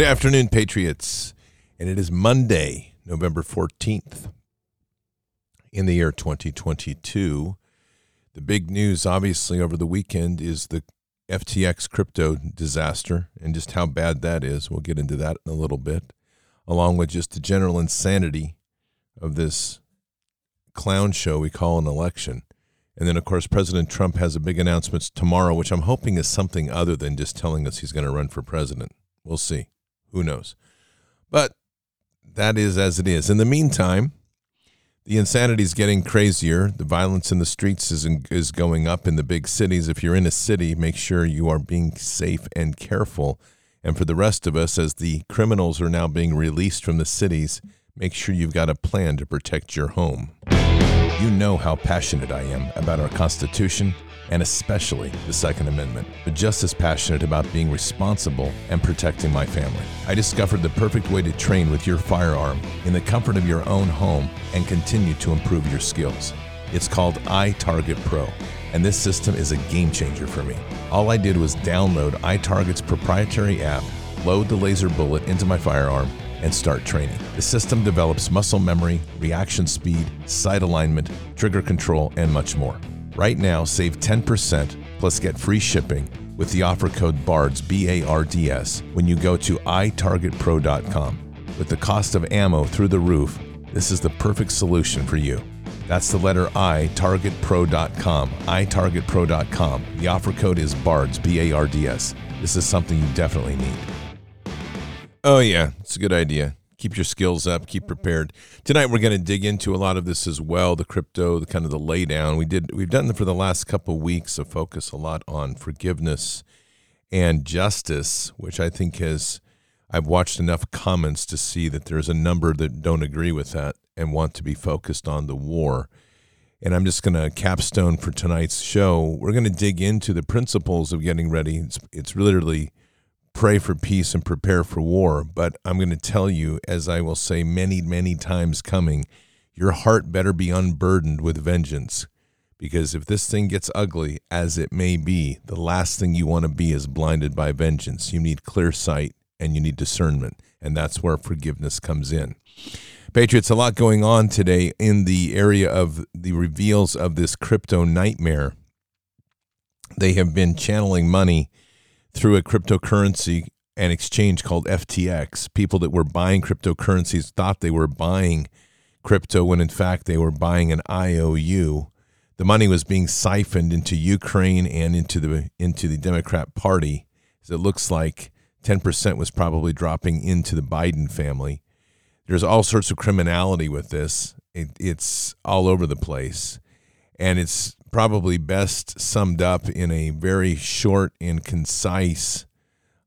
Good afternoon, Patriots. And it is Monday, November 14th in the year 2022. The big news, obviously, over the weekend is the FTX crypto disaster and just how bad that is. We'll get into that in a little bit, along with just the general insanity of this clown show we call an election. And then, of course, President Trump has a big announcement tomorrow, which I'm hoping is something other than just telling us he's going to run for president. We'll see. Who knows? But that is as it is. In the meantime, the insanity is getting crazier. The violence in the streets is, is going up in the big cities. If you're in a city, make sure you are being safe and careful. And for the rest of us, as the criminals are now being released from the cities, make sure you've got a plan to protect your home. You know how passionate I am about our Constitution and especially the Second Amendment, but just as passionate about being responsible and protecting my family. I discovered the perfect way to train with your firearm in the comfort of your own home and continue to improve your skills. It's called iTarget Pro, and this system is a game changer for me. All I did was download iTarget's proprietary app, load the laser bullet into my firearm, and start training. The system develops muscle memory, reaction speed, sight alignment, trigger control, and much more. Right now, save 10% plus get free shipping with the offer code BARDS, B A R D S, when you go to itargetpro.com. With the cost of ammo through the roof, this is the perfect solution for you. That's the letter I, targetpro.com, itargetpro.com. The offer code is BARDS, B A R D S. This is something you definitely need. Oh, yeah, it's a good idea keep your skills up, keep mm-hmm. prepared. Tonight we're going to dig into a lot of this as well, the crypto, the kind of the laydown. We did we've done it for the last couple of weeks, so focus a lot on forgiveness and justice, which I think has I've watched enough comments to see that there's a number that don't agree with that and want to be focused on the war. And I'm just going to capstone for tonight's show. We're going to dig into the principles of getting ready. It's, it's literally pray for peace and prepare for war. But I'm going to tell you, as I will say many, many times coming, your heart better be unburdened with vengeance. Because if this thing gets ugly, as it may be, the last thing you want to be is blinded by vengeance. You need clear sight and you need discernment. And that's where forgiveness comes in. Patriots, a lot going on today in the area of the reveals of this crypto nightmare. They have been channeling money through a cryptocurrency and exchange called FTX. People that were buying cryptocurrencies thought they were buying crypto when in fact they were buying an IOU. The money was being siphoned into Ukraine and into the into the Democrat Party. As it looks like 10% was probably dropping into the Biden family. There's all sorts of criminality with this. It, it's all over the place. And it's probably best summed up in a very short and concise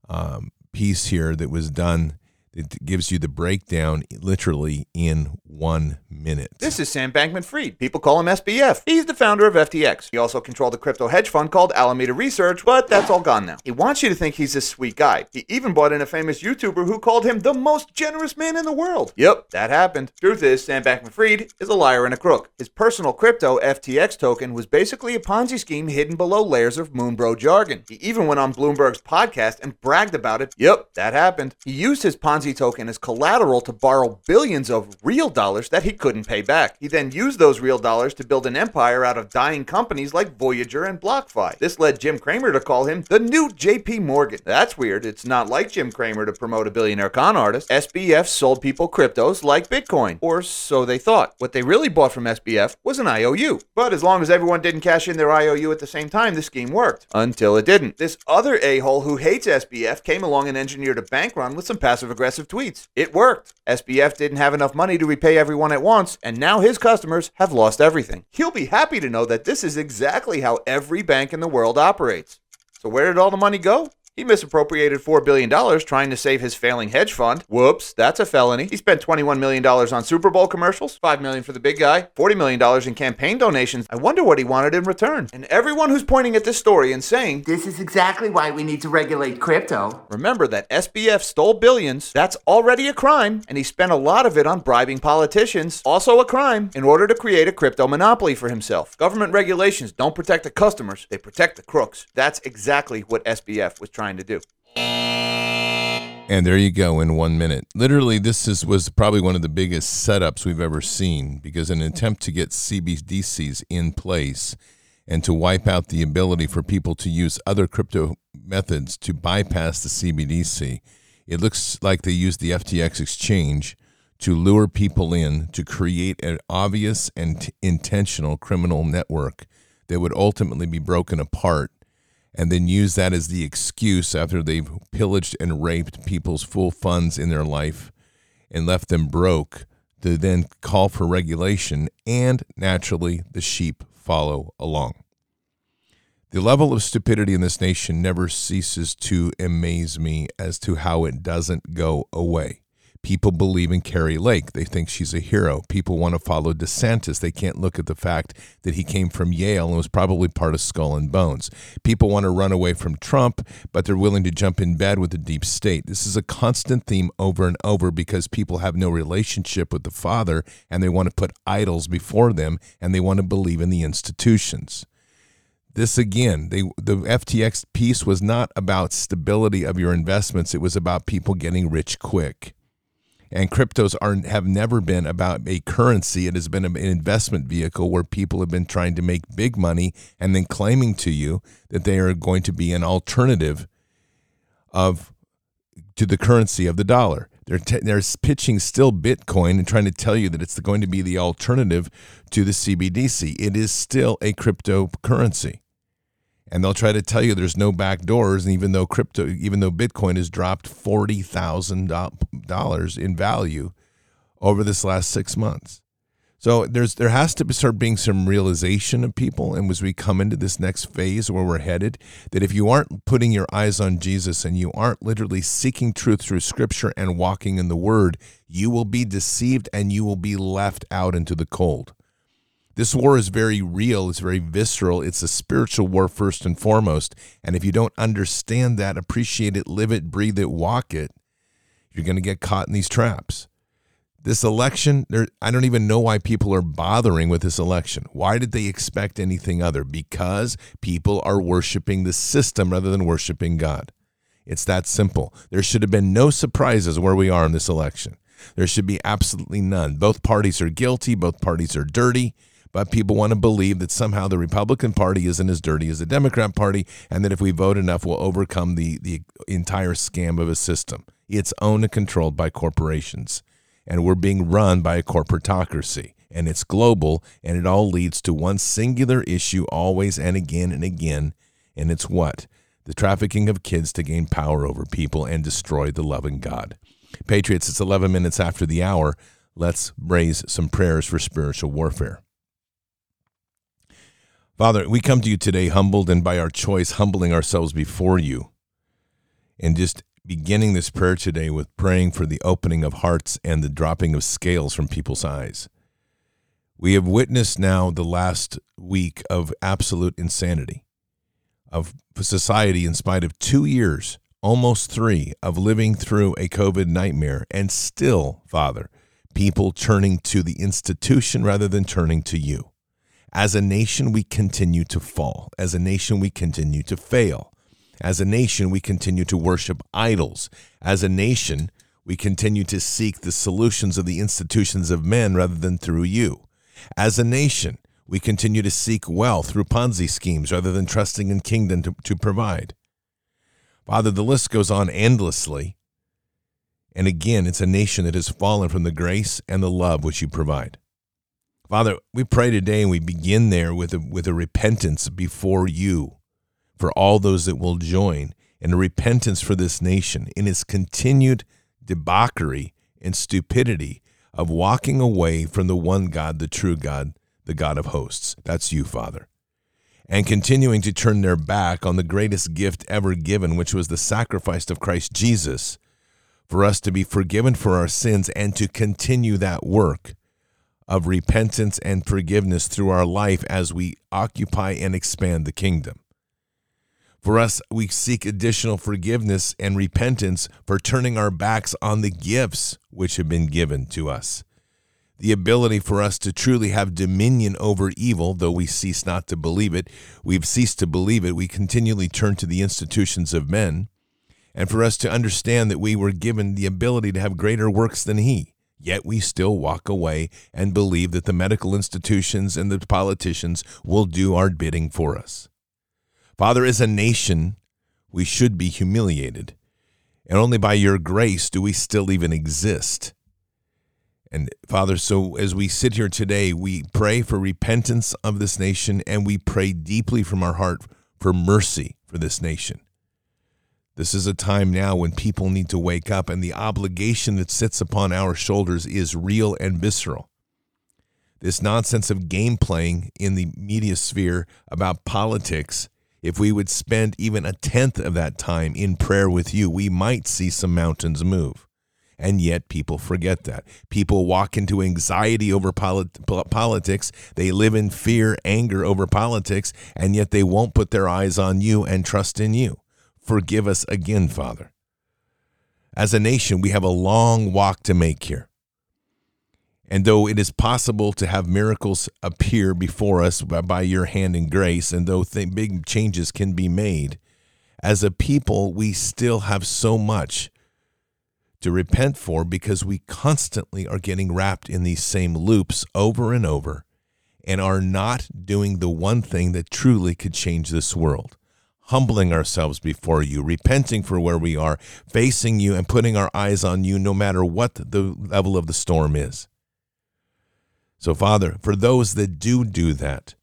um, piece here that was done it gives you the breakdown literally in one minute. This is Sam Bankman Fried. People call him SBF. He's the founder of FTX. He also controlled a crypto hedge fund called Alameda Research, but that's all gone now. He wants you to think he's a sweet guy. He even brought in a famous YouTuber who called him the most generous man in the world. Yep, that happened. Truth is, Sam Bankman Fried is a liar and a crook. His personal crypto FTX token was basically a Ponzi scheme hidden below layers of Moonbro jargon. He even went on Bloomberg's podcast and bragged about it. Yep, that happened. He used his Ponzi Ponzi token as collateral to borrow billions of real dollars that he couldn't pay back. He then used those real dollars to build an empire out of dying companies like Voyager and BlockFi. This led Jim Cramer to call him the new JP Morgan. That's weird. It's not like Jim Cramer to promote a billionaire con artist. SBF sold people cryptos like Bitcoin, or so they thought. What they really bought from SBF was an IOU. But as long as everyone didn't cash in their IOU at the same time, the scheme worked. Until it didn't. This other a-hole who hates SBF came along and engineered a bank run with some passive aggressive aggressive tweets. It worked. SBF didn't have enough money to repay everyone at once, and now his customers have lost everything. He'll be happy to know that this is exactly how every bank in the world operates. So, where did all the money go? He misappropriated $4 billion trying to save his failing hedge fund. Whoops, that's a felony. He spent $21 million on Super Bowl commercials, 5 million for the big guy, $40 million in campaign donations. I wonder what he wanted in return. And everyone who's pointing at this story and saying, This is exactly why we need to regulate crypto. Remember that SBF stole billions. That's already a crime. And he spent a lot of it on bribing politicians. Also a crime in order to create a crypto monopoly for himself. Government regulations don't protect the customers, they protect the crooks. That's exactly what SBF was trying trying to do. And there you go in one minute. Literally, this is was probably one of the biggest setups we've ever seen because an attempt to get CBDCs in place and to wipe out the ability for people to use other crypto methods to bypass the CBDC, it looks like they used the FTX exchange to lure people in to create an obvious and t- intentional criminal network that would ultimately be broken apart and then use that as the excuse after they've pillaged and raped people's full funds in their life and left them broke to then call for regulation and naturally the sheep follow along. The level of stupidity in this nation never ceases to amaze me as to how it doesn't go away. People believe in Kari Lake. They think she's a hero. People want to follow DeSantis. They can't look at the fact that he came from Yale and was probably part of Skull and Bones. People want to run away from Trump, but they're willing to jump in bed with the deep state. This is a constant theme over and over because people have no relationship with the Father and they want to put idols before them and they want to believe in the institutions this again they the ftx piece was not about stability of your investments it was about people getting rich quick and cryptos are have never been about a currency. It has been an investment vehicle where people have been trying to make big money and then claiming to you that they are going to be an alternative of to the currency of the dollar. They're, t- they're pitching still Bitcoin and trying to tell you that it's going to be the alternative to the CBDC. It is still a cryptocurrency and they'll try to tell you there's no back doors and even though crypto even though bitcoin has dropped $40,000 in value over this last 6 months. So there's there has to start being some realization of people and as we come into this next phase where we're headed that if you aren't putting your eyes on Jesus and you aren't literally seeking truth through scripture and walking in the word you will be deceived and you will be left out into the cold this war is very real, it's very visceral, it's a spiritual war first and foremost. And if you don't understand that, appreciate it, live it, breathe it, walk it, you're going to get caught in these traps. This election, there, I don't even know why people are bothering with this election. Why did they expect anything other? Because people are worshiping the system rather than worshiping God. It's that simple. There should have been no surprises where we are in this election. There should be absolutely none. Both parties are guilty, both parties are dirty but people want to believe that somehow the Republican Party isn't as dirty as the Democrat Party, and that if we vote enough, we'll overcome the, the entire scam of a system. It's owned and controlled by corporations, and we're being run by a corporatocracy, and it's global, and it all leads to one singular issue always and again and again, and it's what? The trafficking of kids to gain power over people and destroy the loving God. Patriots, it's 11 minutes after the hour. Let's raise some prayers for spiritual warfare. Father, we come to you today humbled and by our choice, humbling ourselves before you. And just beginning this prayer today with praying for the opening of hearts and the dropping of scales from people's eyes. We have witnessed now the last week of absolute insanity of society in spite of two years, almost three, of living through a COVID nightmare. And still, Father, people turning to the institution rather than turning to you. As a nation, we continue to fall. As a nation, we continue to fail. As a nation, we continue to worship idols. As a nation, we continue to seek the solutions of the institutions of men rather than through you. As a nation, we continue to seek wealth through Ponzi schemes rather than trusting in kingdom to, to provide. Father, the list goes on endlessly. And again, it's a nation that has fallen from the grace and the love which you provide. Father, we pray today and we begin there with a, with a repentance before you for all those that will join and a repentance for this nation in its continued debauchery and stupidity of walking away from the one God, the true God, the God of hosts. That's you, Father. And continuing to turn their back on the greatest gift ever given, which was the sacrifice of Christ Jesus, for us to be forgiven for our sins and to continue that work of repentance and forgiveness through our life as we occupy and expand the kingdom. For us, we seek additional forgiveness and repentance for turning our backs on the gifts which have been given to us. The ability for us to truly have dominion over evil, though we cease not to believe it, we've ceased to believe it, we continually turn to the institutions of men and for us to understand that we were given the ability to have greater works than He. Yet we still walk away and believe that the medical institutions and the politicians will do our bidding for us. Father, as a nation, we should be humiliated. And only by your grace do we still even exist. And Father, so as we sit here today, we pray for repentance of this nation and we pray deeply from our heart for mercy for this nation. This is a time now when people need to wake up, and the obligation that sits upon our shoulders is real and visceral. This nonsense of game playing in the media sphere about politics, if we would spend even a tenth of that time in prayer with you, we might see some mountains move. And yet, people forget that. People walk into anxiety over polit- politics. They live in fear, anger over politics, and yet they won't put their eyes on you and trust in you. Forgive us again, Father. As a nation, we have a long walk to make here. And though it is possible to have miracles appear before us by your hand and grace, and though th- big changes can be made, as a people, we still have so much to repent for because we constantly are getting wrapped in these same loops over and over and are not doing the one thing that truly could change this world humbling ourselves before you, repenting for where we are, facing you, and putting our eyes on you no matter what the level of the storm is. So, Father, for those that do do that,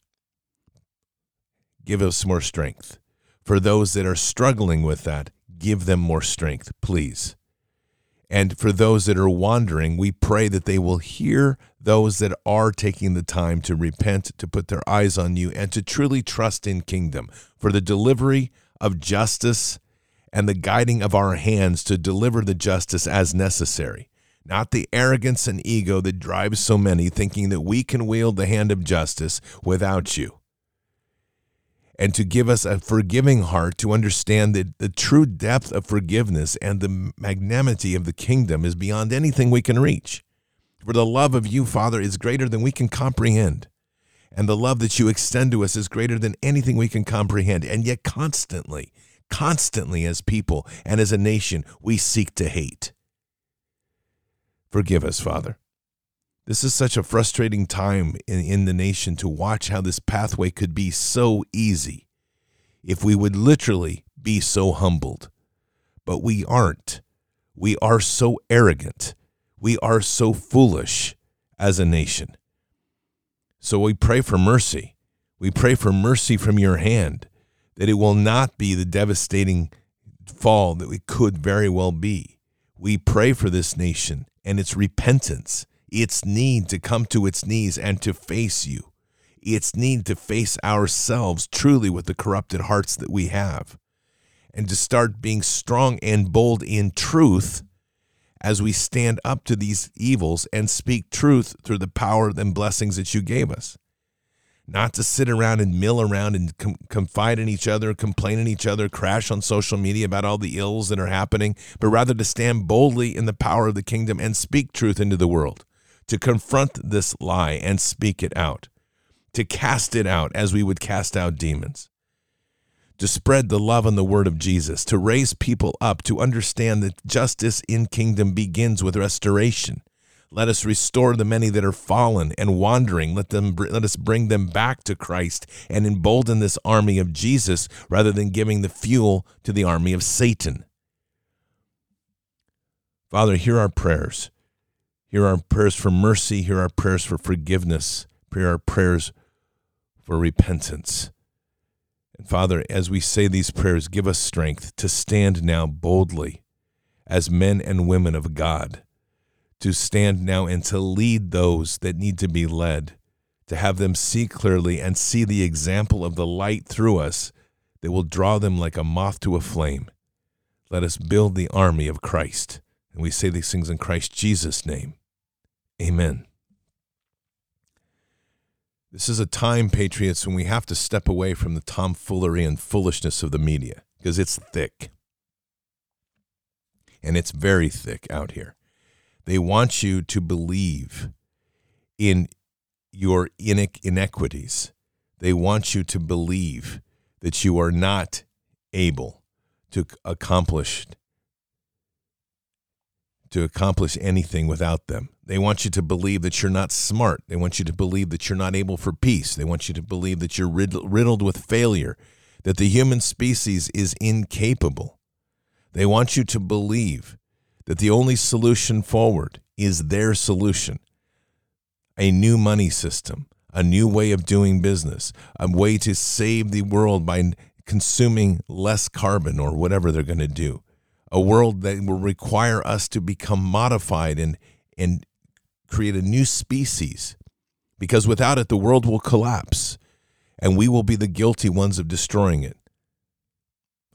give us more strength. For those that are struggling with that, give them more strength, please. And for those that are wandering, we pray that they will hear those that are taking the time to repent, to put their eyes on you, and to truly trust in kingdom for the delivery of justice and the guiding of our hands to deliver the justice as necessary. Not the arrogance and ego that drives so many thinking that we can wield the hand of justice without you and to give us a forgiving heart to understand that the true depth of forgiveness and the magnanimity of the kingdom is beyond anything we can reach. For the love of you, Father, is greater than we can comprehend. And the love that you extend to us is greater than anything we can comprehend. And yet, constantly, constantly, as people and as a nation, we seek to hate. Forgive us, Father. This is such a frustrating time in, in the nation to watch how this pathway could be so easy if we would literally be so humbled. But we aren't. We are so arrogant. We are so foolish as a nation. So we pray for mercy. We pray for mercy from your hand, that it will not be the devastating fall that we could very well be. We pray for this nation and its repentance its need to come to its knees and to face you, its need to face ourselves truly with the corrupted hearts that we have, and to start being strong and bold in truth as we stand up to these evils and speak truth through the power and blessings that you gave us. Not to sit around and mill around and com- confide in each other, complain in each other, crash on social media about all the ills that are happening, but rather to stand boldly in the power of the kingdom and speak truth into the world to confront this lie and speak it out, to cast it out as we would cast out demons, to spread the love and the word of Jesus, to raise people up to understand that justice in kingdom begins with restoration. Let us restore the many that are fallen and wandering. Let them let us bring them back to Christ and embolden this army of Jesus rather than giving the fuel to the army of Satan. Father, hear our prayers. Hear our prayers for mercy. Hear our prayers for forgiveness. Hear our prayers for repentance. And Father, as we say these prayers, give us strength to stand now boldly as men and women of God, to stand now and to lead those that need to be led, to have them see clearly and see the example of the light through us that will draw them like a moth to a flame. Let us build the army of Christ. And we say these things in Christ Jesus' name. Amen. This is a time, Patriots, when we have to step away from the tomfoolery and foolishness of the media because it's thick. And it's very thick out here. They want you to believe in your inequities. They want you to believe that you are not able to accomplish to accomplish anything without them. They want you to believe that you're not smart. They want you to believe that you're not able for peace. They want you to believe that you're riddled with failure, that the human species is incapable. They want you to believe that the only solution forward is their solution a new money system, a new way of doing business, a way to save the world by consuming less carbon or whatever they're going to do. A world that will require us to become modified and, and create a new species. Because without it, the world will collapse and we will be the guilty ones of destroying it.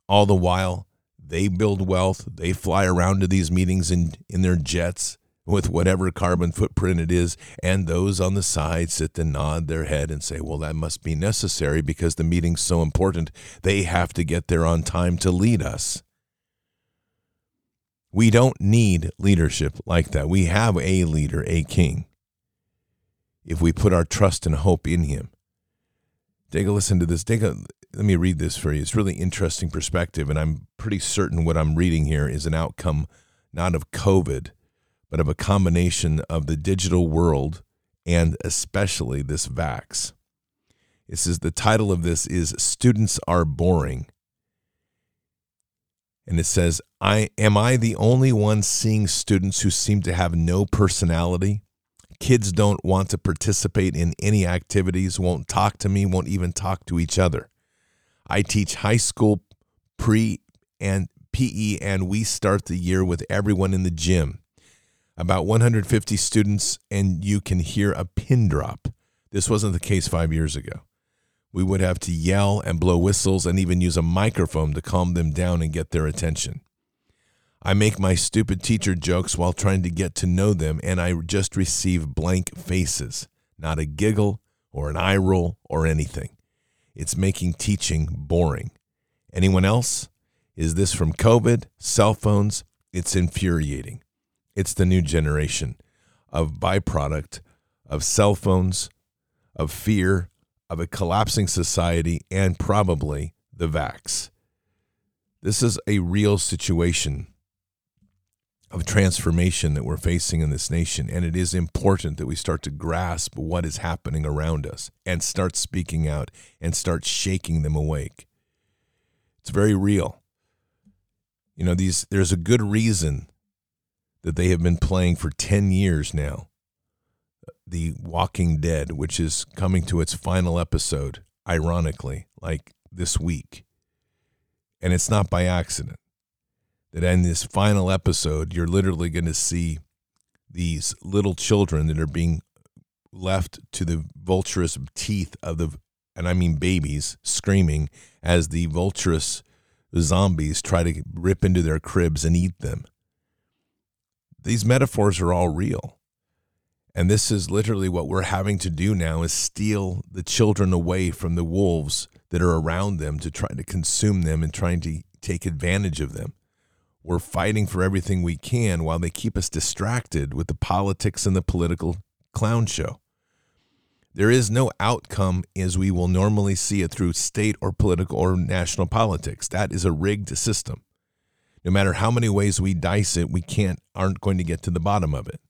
All the while, they build wealth, they fly around to these meetings in, in their jets with whatever carbon footprint it is, and those on the side sit and nod their head and say, Well, that must be necessary because the meeting's so important. They have to get there on time to lead us. We don't need leadership like that. We have a leader, a king, if we put our trust and hope in him. Take a listen to this. Take a let me read this for you. It's really interesting perspective, and I'm pretty certain what I'm reading here is an outcome not of COVID, but of a combination of the digital world and especially this vax. This is the title of this is Students Are Boring. And it says, I am I the only one seeing students who seem to have no personality? Kids don't want to participate in any activities, won't talk to me, won't even talk to each other. I teach high school pre and PE, and we start the year with everyone in the gym. About 150 students, and you can hear a pin drop. This wasn't the case five years ago. We would have to yell and blow whistles and even use a microphone to calm them down and get their attention. I make my stupid teacher jokes while trying to get to know them, and I just receive blank faces, not a giggle or an eye roll or anything. It's making teaching boring. Anyone else? Is this from COVID, cell phones? It's infuriating. It's the new generation of byproduct of cell phones, of fear, of a collapsing society, and probably the vax. This is a real situation of transformation that we're facing in this nation. And it is important that we start to grasp what is happening around us and start speaking out and start shaking them awake. It's very real. You know, these there's a good reason that they have been playing for 10 years now. The Walking Dead, which is coming to its final episode, ironically, like this week. And it's not by accident that in this final episode, you're literally going to see these little children that are being left to the vulturous teeth of the, and I mean babies, screaming as the vulturous zombies try to rip into their cribs and eat them. These metaphors are all real. And this is literally what we're having to do now is steal the children away from the wolves that are around them to try to consume them and trying to take advantage of them. We're fighting for everything we can while they keep us distracted with the politics and the political clown show. There is no outcome as we will normally see it through state or political or national politics. That is a rigged system. No matter how many ways we dice it, we can't aren't going to get to the bottom of it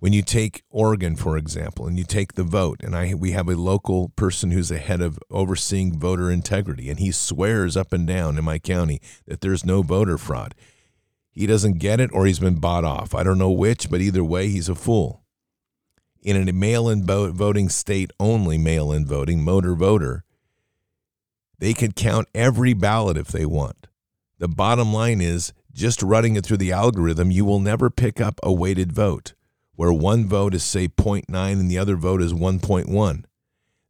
when you take Oregon, for example, and you take the vote, and I we have a local person who's the head of overseeing voter integrity, and he swears up and down in my county that there's no voter fraud. He doesn't get it, or he's been bought off. I don't know which, but either way, he's a fool. In a mail-in voting state only, mail-in voting, motor voter, they could count every ballot if they want. The bottom line is, just running it through the algorithm, you will never pick up a weighted vote where one vote is, say, 0.9 and the other vote is 1.1.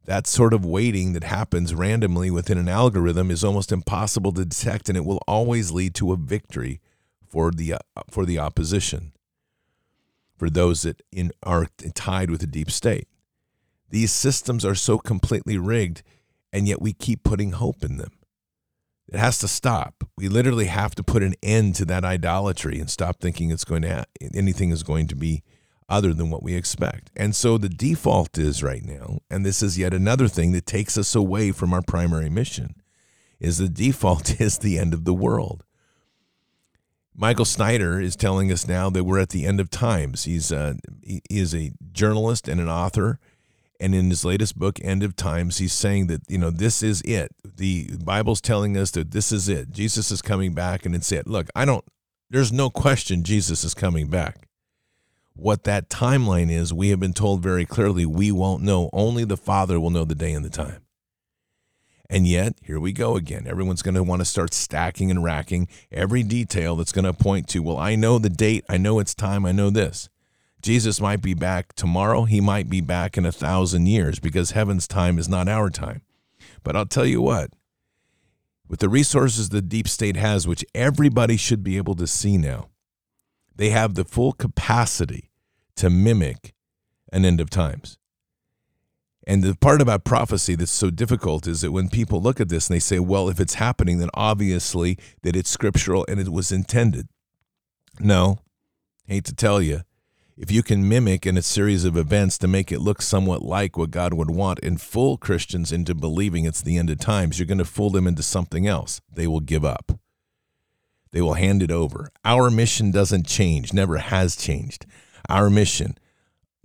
That sort of weighting that happens randomly within an algorithm is almost impossible to detect, and it will always lead to a victory for the, uh, for the opposition, for those that in, are tied with the deep state. These systems are so completely rigged, and yet we keep putting hope in them. It has to stop. We literally have to put an end to that idolatry and stop thinking it's going to anything is going to be other than what we expect. And so the default is right now, and this is yet another thing that takes us away from our primary mission, is the default is the end of the world. Michael Snyder is telling us now that we're at the end of times. He's uh, he is a journalist and an author, and in his latest book, End of Times, he's saying that you know this is it. The Bible's telling us that this is it. Jesus is coming back, and it's it. Look, I don't. There's no question Jesus is coming back. What that timeline is, we have been told very clearly we won't know. Only the Father will know the day and the time. And yet, here we go again. Everyone's going to want to start stacking and racking every detail that's going to point to, well, I know the date, I know it's time, I know this. Jesus might be back tomorrow. He might be back in a thousand years because heaven's time is not our time. But I'll tell you what, with the resources the deep state has, which everybody should be able to see now, they have the full capacity to mimic an end of times. And the part about prophecy that's so difficult is that when people look at this and they say, well, if it's happening, then obviously that it's scriptural and it was intended. No, hate to tell you, if you can mimic in a series of events to make it look somewhat like what God would want and fool Christians into believing it's the end of times, you're going to fool them into something else. They will give up. They will hand it over. Our mission doesn't change, never has changed. Our mission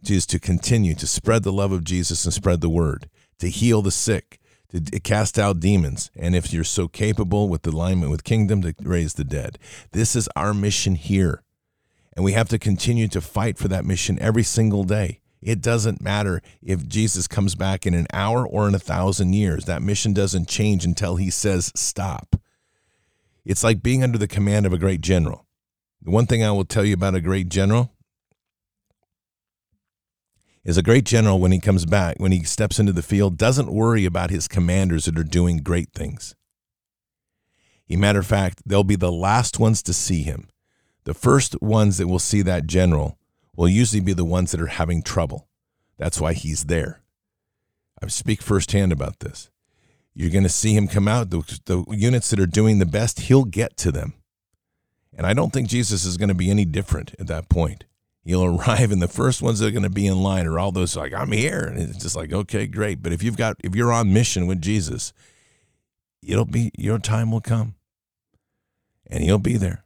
is to continue to spread the love of Jesus and spread the word, to heal the sick, to cast out demons, and if you're so capable with alignment with kingdom, to raise the dead. This is our mission here. And we have to continue to fight for that mission every single day. It doesn't matter if Jesus comes back in an hour or in a thousand years. That mission doesn't change until he says stop. It's like being under the command of a great general. The one thing I will tell you about a great general is a great general when he comes back, when he steps into the field, doesn't worry about his commanders that are doing great things. A matter of fact, they'll be the last ones to see him. The first ones that will see that general will usually be the ones that are having trouble. That's why he's there. I speak firsthand about this. You're going to see him come out. The, the units that are doing the best, he'll get to them. And I don't think Jesus is going to be any different at that point. He'll arrive, and the first ones that are going to be in line are all those like, I'm here. And it's just like, okay, great. But if you've got, if you're on mission with Jesus, it'll be, your time will come and he'll be there.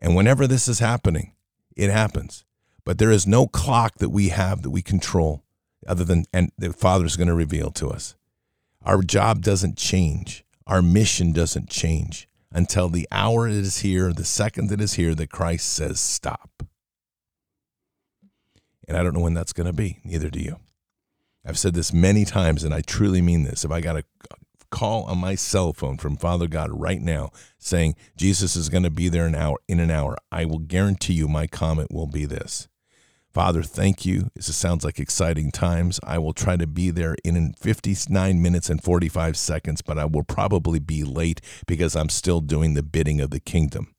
And whenever this is happening, it happens. But there is no clock that we have that we control other than, and the Father's going to reveal to us. Our job doesn't change, our mission doesn't change until the hour it is here, the second that is here, that Christ says, stop. And I don't know when that's going to be. Neither do you. I've said this many times, and I truly mean this. If I got a uh, call on my cell phone from Father God right now saying Jesus is going to be there an hour in an hour, I will guarantee you my comment will be this. Father, thank you. This sounds like exciting times. I will try to be there in 59 minutes and 45 seconds, but I will probably be late because I'm still doing the bidding of the kingdom.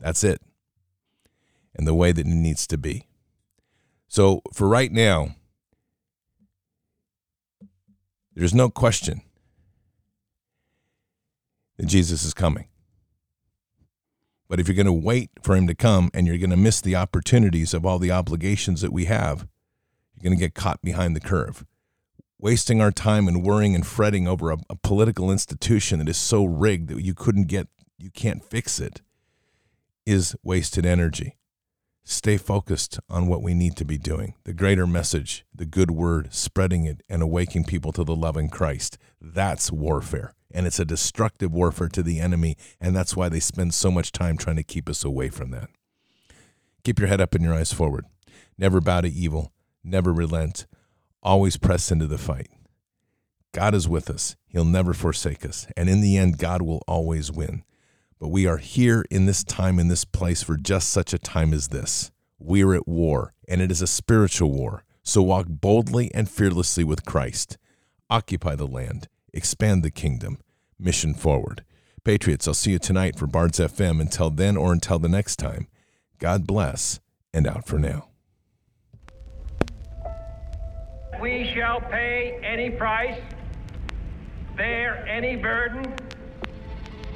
That's it. And the way that it needs to be. So for right now, there's no question that Jesus is coming. But if you're going to wait for him to come and you're going to miss the opportunities of all the obligations that we have, you're going to get caught behind the curve. Wasting our time and worrying and fretting over a, a political institution that is so rigged that you couldn't get, you can't fix it, is wasted energy stay focused on what we need to be doing the greater message, the good word, spreading it, and awakening people to the loving Christ. That's warfare. And it's a destructive warfare to the enemy. And that's why they spend so much time trying to keep us away from that. Keep your head up and your eyes forward. Never bow to evil. Never relent. Always press into the fight. God is with us. He'll never forsake us. And in the end, God will always win. But we are here in this time, in this place, for just such a time as this. We're at war, and it is a spiritual war. So walk boldly and fearlessly with Christ. Occupy the land, expand the kingdom, mission forward. Patriots, I'll see you tonight for Bards FM. Until then or until the next time, God bless and out for now. We shall pay any price, bear any burden